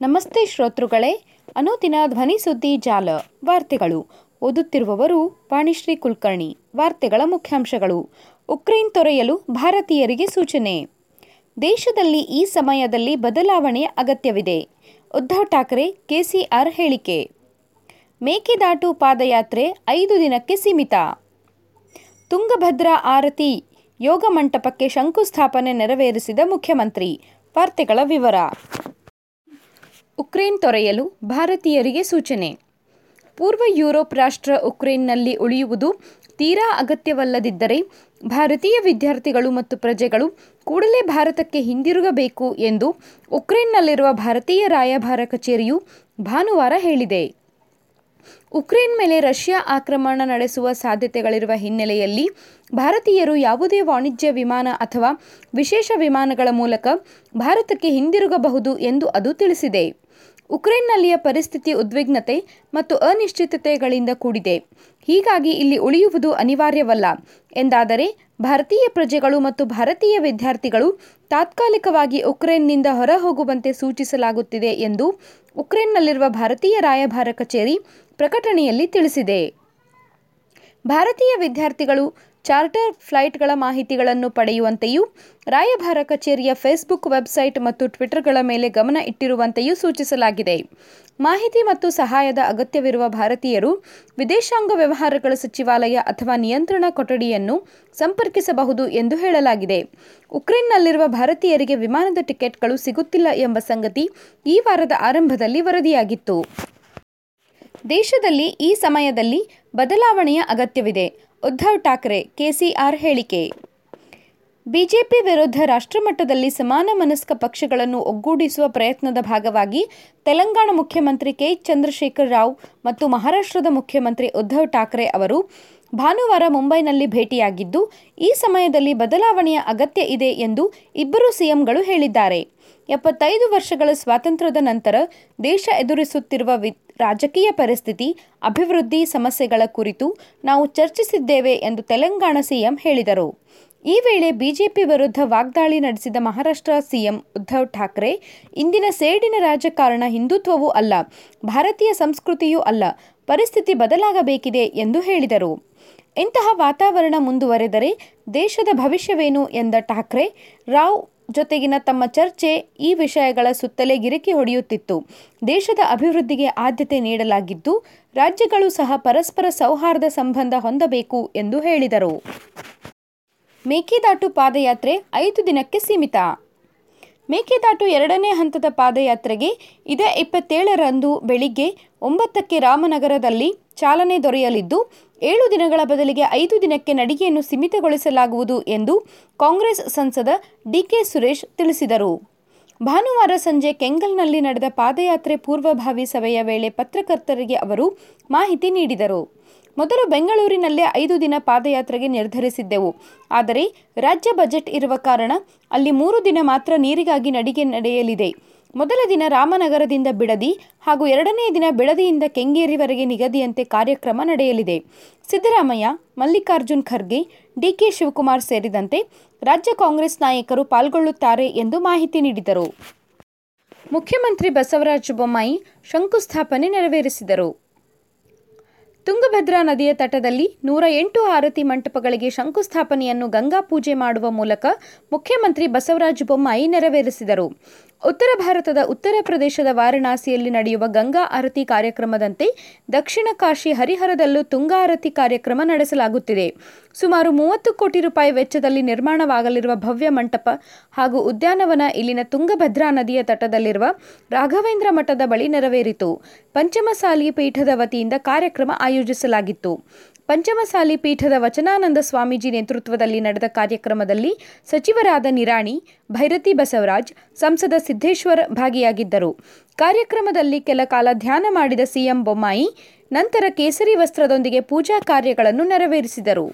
ನಮಸ್ತೆ ಶ್ರೋತೃಗಳೇ, ಅನುದಿನ ಧ್ವನಿ ಸುದ್ದಿ ಜಾಲ, ವಾರ್ತೆಗಳು. ಓದುತ್ತಿರುವವರು ವಾಣಿಶ್ರೀ ಕುಲಕರ್ಣಿ, ವಾರ್ತೆಗಳ ಮುಖ್ಯಾಂಶಗಳು. ಉಕ್ರೇನ್ ತೊರೆಯಲು ಭಾರತೀಯರಿಗೆ ಸೂಚನೆ. ದೇಶದಲ್ಲಿ ಈ ಸಮಯದಲ್ಲಿ ಬದಲಾವಣೆಯ ಅಗತ್ಯವಿದೆ. ಉದ್ಧವ್ ಠಾಕ್ರೆ, ಕೆಸಿಆರ್ ಹೇಳಿಕೆ. ಮೇಕೆದಾಟು ಪಾದಯಾತ್ರೆ ಐದು ದಿನಕ್ಕೆ ಸೀಮಿತ. ತುಂಗಭದ್ರಾ ಆರತಿ, ಯೋಗ ಮಂಟಪಕ್ಕೆ ಶಂಕುಸ್ಥಾಪನೆ ನೆರವೇರಿಸಿದ ಮುಖ್ಯಮಂತ್ರಿ. ವಾರ್ತೆಗಳ ವಿವರ. ಉಕ್ರೇನ್ ತೊರೆಯಲು ಭಾರತೀಯರಿಗೆ ಸೂಚನೆ. ಪೂರ್ವ ಯುರೋಪ್ ರಾಷ್ಟ್ರ ಉಕ್ರೇನ್ನಲ್ಲಿ ಉಳಿಯುವುದು ತೀರಾ ಅಗತ್ಯವಲ್ಲದಿದ್ದರೆ ಭಾರತೀಯ ವಿದ್ಯಾರ್ಥಿಗಳು ಮತ್ತು ಪ್ರಜೆಗಳು ಕೂಡಲೇ ಭಾರತಕ್ಕೆ ಹಿಂದಿರುಗಬೇಕು ಎಂದು ಉಕ್ರೇನ್ನಲ್ಲಿರುವ ಭಾರತೀಯ ರಾಯಭಾರ ಕಚೇರಿಯು ಭಾನುವಾರ ಹೇಳಿದೆ. ಉಕ್ರೇನ್ ಮೇಲೆ ರಷ್ಯಾ ಆಕ್ರಮಣ ನಡೆಸುವ ಸಾಧ್ಯತೆಗಳಿರುವ ಹಿನ್ನೆಲೆಯಲ್ಲಿ ಭಾರತೀಯರು ಯಾವುದೇ ವಾಣಿಜ್ಯ ವಿಮಾನ ಅಥವಾ ವಿಶೇಷ ವಿಮಾನಗಳ ಮೂಲಕ ಭಾರತಕ್ಕೆ ಹಿಂದಿರುಗಬಹುದು ಎಂದು ಅದು ತಿಳಿಸಿದೆ. ಉಕ್ರೇನ್ನಲ್ಲಿಯ ಪರಿಸ್ಥಿತಿ ಉದ್ವಿಗ್ನತೆ ಮತ್ತು ಅನಿಶ್ಚಿತತೆಗಳಿಂದ ಕೂಡಿದೆ. ಹೀಗಾಗಿ ಇಲ್ಲಿ ಉಳಿಯುವುದು ಅನಿವಾರ್ಯವಲ್ಲ. ಎಂದಾದರೆ, ಭಾರತೀಯ ಪ್ರಜೆಗಳು ಮತ್ತು ಭಾರತೀಯ ವಿದ್ಯಾರ್ಥಿಗಳು ತಾತ್ಕಾಲಿಕವಾಗಿ ಉಕ್ರೇನ್ನಿಂದ ಹೊರಹೋಗುವಂತೆ ಸೂಚಿಸಲಾಗುತ್ತಿದೆ ಎಂದು ಉಕ್ರೇನ್ನಲ್ಲಿರುವ ಭಾರತೀಯ ರಾಯಭಾರ ಕಚೇರಿ ಪ್ರಕಟಣೆಯಲ್ಲಿ ತಿಳಿಸಿದೆ. ಭಾರತೀಯ ವಿದ್ಯಾರ್ಥಿಗಳು ಚಾರ್ಟರ್ ಫ್ಲೈಟ್ಗಳ ಮಾಹಿತಿಗಳನ್ನು ಪಡೆಯುವಂತೆಯೂ, ರಾಯಭಾರ ಕಚೇರಿಯ ಫೇಸ್ಬುಕ್ ವೆಬ್ಸೈಟ್ ಮತ್ತು ಟ್ವಿಟರ್ಗಳ ಮೇಲೆ ಗಮನ ಇಟ್ಟಿರುವಂತೆಯೂ ಸೂಚಿಸಲಾಗಿದೆ. ಮಾಹಿತಿ ಮತ್ತು ಸಹಾಯದ ಅಗತ್ಯವಿರುವ ಭಾರತೀಯರು ವಿದೇಶಾಂಗ ವ್ಯವಹಾರಗಳ ಸಚಿವಾಲಯ ಅಥವಾ ನಿಯಂತ್ರಣ ಕೊಠಡಿಯನ್ನು ಸಂಪರ್ಕಿಸಬಹುದು ಎಂದು ಹೇಳಲಾಗಿದೆ. ಉಕ್ರೇನ್ನಲ್ಲಿರುವ ಭಾರತೀಯರಿಗೆ ವಿಮಾನದ ಟಿಕೆಟ್ಗಳು ಸಿಗುತ್ತಿಲ್ಲ ಎಂಬ ಸಂಗತಿ ಈ ವಾರದ ಆರಂಭದಲ್ಲಿ ವರದಿಯಾಗಿತ್ತು. ದೇಶದಲ್ಲಿ ಈ ಸಮಯದಲ್ಲಿ ಬದಲಾವಣೆಯ ಅಗತ್ಯವಿದೆ. ಉದ್ಧವ್ ಠಾಕ್ರೆ, ಕೆಸಿಆರ್ ಹೇಳಿಕೆ. ಬಿಜೆಪಿ ವಿರುದ್ಧ ರಾಷ್ಟ್ರಮಟ್ಟದಲ್ಲಿ ಸಮಾನ ಮನಸ್ಕ ಪಕ್ಷಗಳನ್ನು ಒಗ್ಗೂಡಿಸುವ ಪ್ರಯತ್ನದ ಭಾಗವಾಗಿ ತೆಲಂಗಾಣ ಮುಖ್ಯಮಂತ್ರಿ ಕೆ. ಚಂದ್ರಶೇಖರ್ ರಾವ್ ಮತ್ತು ಮಹಾರಾಷ್ಟ್ರದ ಮುಖ್ಯಮಂತ್ರಿ ಉದ್ಧವ್ ಠಾಕ್ರೆ ಅವರು ಭಾನುವಾರ ಮುಂಬೈನಲ್ಲಿ ಭೇಟಿಯಾಗಿದ್ದು, ಈ ಸಮಯದಲ್ಲಿ ಬದಲಾವಣೆಯ ಅಗತ್ಯ ಇದೆ ಎಂದು ಇಬ್ಬರು ಸಿಎಂಗಳು ಹೇಳಿದ್ದಾರೆ. ಎಪ್ಪತ್ತೈದು ವರ್ಷಗಳ ಸ್ವಾತಂತ್ರ್ಯದ ನಂತರ ದೇಶ ಎದುರಿಸುತ್ತಿರುವ ರಾಜಕೀಯ ಪರಿಸ್ಥಿತಿ, ಅಭಿವೃದ್ಧಿ ಸಮಸ್ಯೆಗಳ ಕುರಿತು ನಾವು ಚರ್ಚಿಸಿದ್ದೇವೆ ಎಂದು ತೆಲಂಗಾಣ ಸಿಎಂ ಹೇಳಿದರು. ಈ ವೇಳೆ ಬಿಜೆಪಿ ವಿರುದ್ಧ ವಾಗ್ದಾಳಿ ನಡೆಸಿದ ಮಹಾರಾಷ್ಟ್ರ ಸಿಎಂ ಉದ್ಧವ್ ಠಾಕ್ರೆ, ಇಂದಿನ ಸೇಡಿನ ರಾಜಕಾರಣ ಹಿಂದುತ್ವವೂ ಅಲ್ಲ, ಭಾರತೀಯ ಸಂಸ್ಕೃತಿಯೂ ಅಲ್ಲ, ಪರಿಸ್ಥಿತಿ ಬದಲಾಗಬೇಕಿದೆ ಎಂದು ಹೇಳಿದರು. ಇಂತಹ ವಾತಾವರಣ ಮುಂದುವರೆದರೆ ದೇಶದ ಭವಿಷ್ಯವೇನು ಎಂದ ಠಾಕ್ರೆ, ರಾವ್ ಜೊತೆಗಿನ ತಮ್ಮ ಚರ್ಚೆ ಈ ವಿಷಯಗಳ ಸುತ್ತಲೇ ಗಿರಿಕಿ ಹೊಡೆಯುತ್ತಿತ್ತು. ದೇಶದ ಅಭಿವೃದ್ಧಿಗೆ ಆದ್ಯತೆ ನೀಡಲಾಗಿದ್ದು, ರಾಜ್ಯಗಳು ಸಹ ಪರಸ್ಪರ ಸೌಹಾರ್ದ ಸಂಬಂಧ ಹೊಂದಬೇಕು ಎಂದು ಹೇಳಿದರು. ಮೇಕೆದಾಟು ಪಾದಯಾತ್ರೆ ಐದು ದಿನಕ್ಕೆ ಸೀಮಿತ. ಮೇಕೆದಾಟು ಎರಡನೇ ಹಂತದ ಪಾದಯಾತ್ರೆಗೆ ಇದೇ ಇಪ್ಪತ್ತೇಳರಂದು ಬೆಳಿಗ್ಗೆ ಒಂಬತ್ತಕ್ಕೆ ರಾಮನಗರದಲ್ಲಿ ಚಾಲನೆ ದೊರೆಯಲಿದ್ದು, ಏಳು ದಿನಗಳ ಬದಲಿಗೆ ಐದು ದಿನಕ್ಕೆ ನಡಿಗೆಯನ್ನು ಸೀಮಿತಗೊಳಿಸಲಾಗುವುದು ಎಂದು ಕಾಂಗ್ರೆಸ್ ಸಂಸದ ಡಿಕೆ ಸುರೇಶ್ ತಿಳಿಸಿದರು. ಭಾನುವಾರ ಸಂಜೆ ಕೆಂಗಲ್ನಲ್ಲಿ ನಡೆದ ಪಾದಯಾತ್ರೆ ಪೂರ್ವಭಾವಿ ಸಭೆಯ ವೇಳೆ ಪತ್ರಕರ್ತರಿಗೆ ಅವರು ಮಾಹಿತಿ ನೀಡಿದರು. ಮೊದಲು ಬೆಂಗಳೂರಿನಲ್ಲೇ ಐದು ದಿನ ಪಾದಯಾತ್ರೆಗೆ ನಿರ್ಧರಿಸಿದ್ದೆವು. ಆದರೆ, ರಾಜ್ಯ ಬಜೆಟ್ ಇರುವ ಕಾರಣ ಅಲ್ಲಿ ಮೂರು ದಿನ ಮಾತ್ರ ನೀರಿಗಾಗಿ ನಡಿಗೆ ನಡೆಯಲಿದೆ. ಮೊದಲ ದಿನ ರಾಮನಗರದಿಂದ ಬಿಡದಿ ಹಾಗೂ ಎರಡನೇ ದಿನ ಬಿಡದಿಯಿಂದ ಕೆಂಗೇರಿವರೆಗೆ ನಿಗದಿಯಂತೆ ಕಾರ್ಯಕ್ರಮ ನಡೆಯಲಿದೆ. ಸಿದ್ದರಾಮಯ್ಯ, ಮಲ್ಲಿಕಾರ್ಜುನ್ ಖರ್ಗೆ, ಡಿಕೆ ಶಿವಕುಮಾರ್ ಸೇರಿದಂತೆ ರಾಜ್ಯ ಕಾಂಗ್ರೆಸ್ ನಾಯಕರು ಪಾಲ್ಗೊಳ್ಳುತ್ತಾರೆ ಎಂದು ಮಾಹಿತಿ ನೀಡಿದರು. ಮುಖ್ಯಮಂತ್ರಿ ಬಸವರಾಜ ಬೊಮ್ಮಾಯಿ ಶಂಕುಸ್ಥಾಪನೆ ನೆರವೇರಿಸಿದರು. ತುಂಗಭದ್ರಾ ನದಿಯ ತಟದಲ್ಲಿ ನೂರ ಎಂಟು ಆರತಿ ಮಂಟಪಗಳಿಗೆ ಶಂಕುಸ್ಥಾಪನೆಯನ್ನು ಗಂಗಾ ಪೂಜೆ ಮಾಡುವ ಮೂಲಕ ಮುಖ್ಯಮಂತ್ರಿ ಬಸವರಾಜ ಬೊಮ್ಮಾಯಿ ನೆರವೇರಿಸಿದರು. ಉತ್ತರ ಭಾರತದ ಉತ್ತರ ಪ್ರದೇಶದ ವಾರಣಾಸಿಯಲ್ಲಿ ನಡೆಯುವ ಗಂಗಾ ಆರತಿ ಕಾರ್ಯಕ್ರಮದಂತೆ ದಕ್ಷಿಣ ಕಾಶಿ ಹರಿಹರದಲ್ಲೂ ತುಂಗಾ ಆರತಿ ಕಾರ್ಯಕ್ರಮ ನಡೆಸಲಾಗುತ್ತಿದೆ. ಸುಮಾರು ಮೂವತ್ತು ಕೋಟಿ ರೂಪಾಯಿ ವೆಚ್ಚದಲ್ಲಿ ನಿರ್ಮಾಣವಾಗಲಿರುವ ಭವ್ಯ ಮಂಟಪ ಹಾಗೂ ಉದ್ಯಾನವನ ಇಲ್ಲಿನ ತುಂಗಭದ್ರಾ ನದಿಯ ತಟದಲ್ಲಿರುವ ರಾಘವೇಂದ್ರ ಮಠದ ಬಳಿ ನೆರವೇರಿತು. ಪಂಚಮಸಾಲಿ ಪೀಠದ ವತಿಯಿಂದ ಕಾರ್ಯಕ್ರಮ ಆಯೋಜಿಸಲಾಗಿತ್ತು. ಪಂಚಮಸಾಲಿ ಪೀಠದ ವಚನಾನಂದ ಸ್ವಾಮೀಜಿ ನೇತೃತ್ವದಲ್ಲಿ ನಡೆದ ಕಾರ್ಯಕ್ರಮದಲ್ಲಿ ಸಚಿವರಾದ ನಿರಾಣಿ, ಭೈರತಿ ಬಸವರಾಜ್, ಸಂಸದ ಸಿದ್ದೇಶ್ವರ್ ಭಾಗಿಯಾಗಿದ್ದರು. ಕಾರ್ಯಕ್ರಮದಲ್ಲಿ ಕೆಲ ಕಾಲ ಧ್ಯಾನ ಮಾಡಿದ ಸಿಎಂ ಬೊಮ್ಮಾಯಿ, ನಂತರ ಕೇಸರಿ ವಸ್ತ್ರದೊಂದಿಗೆ ಪೂಜಾ ಕಾರ್ಯಗಳನ್ನು ನೆರವೇರಿಸಿದರು.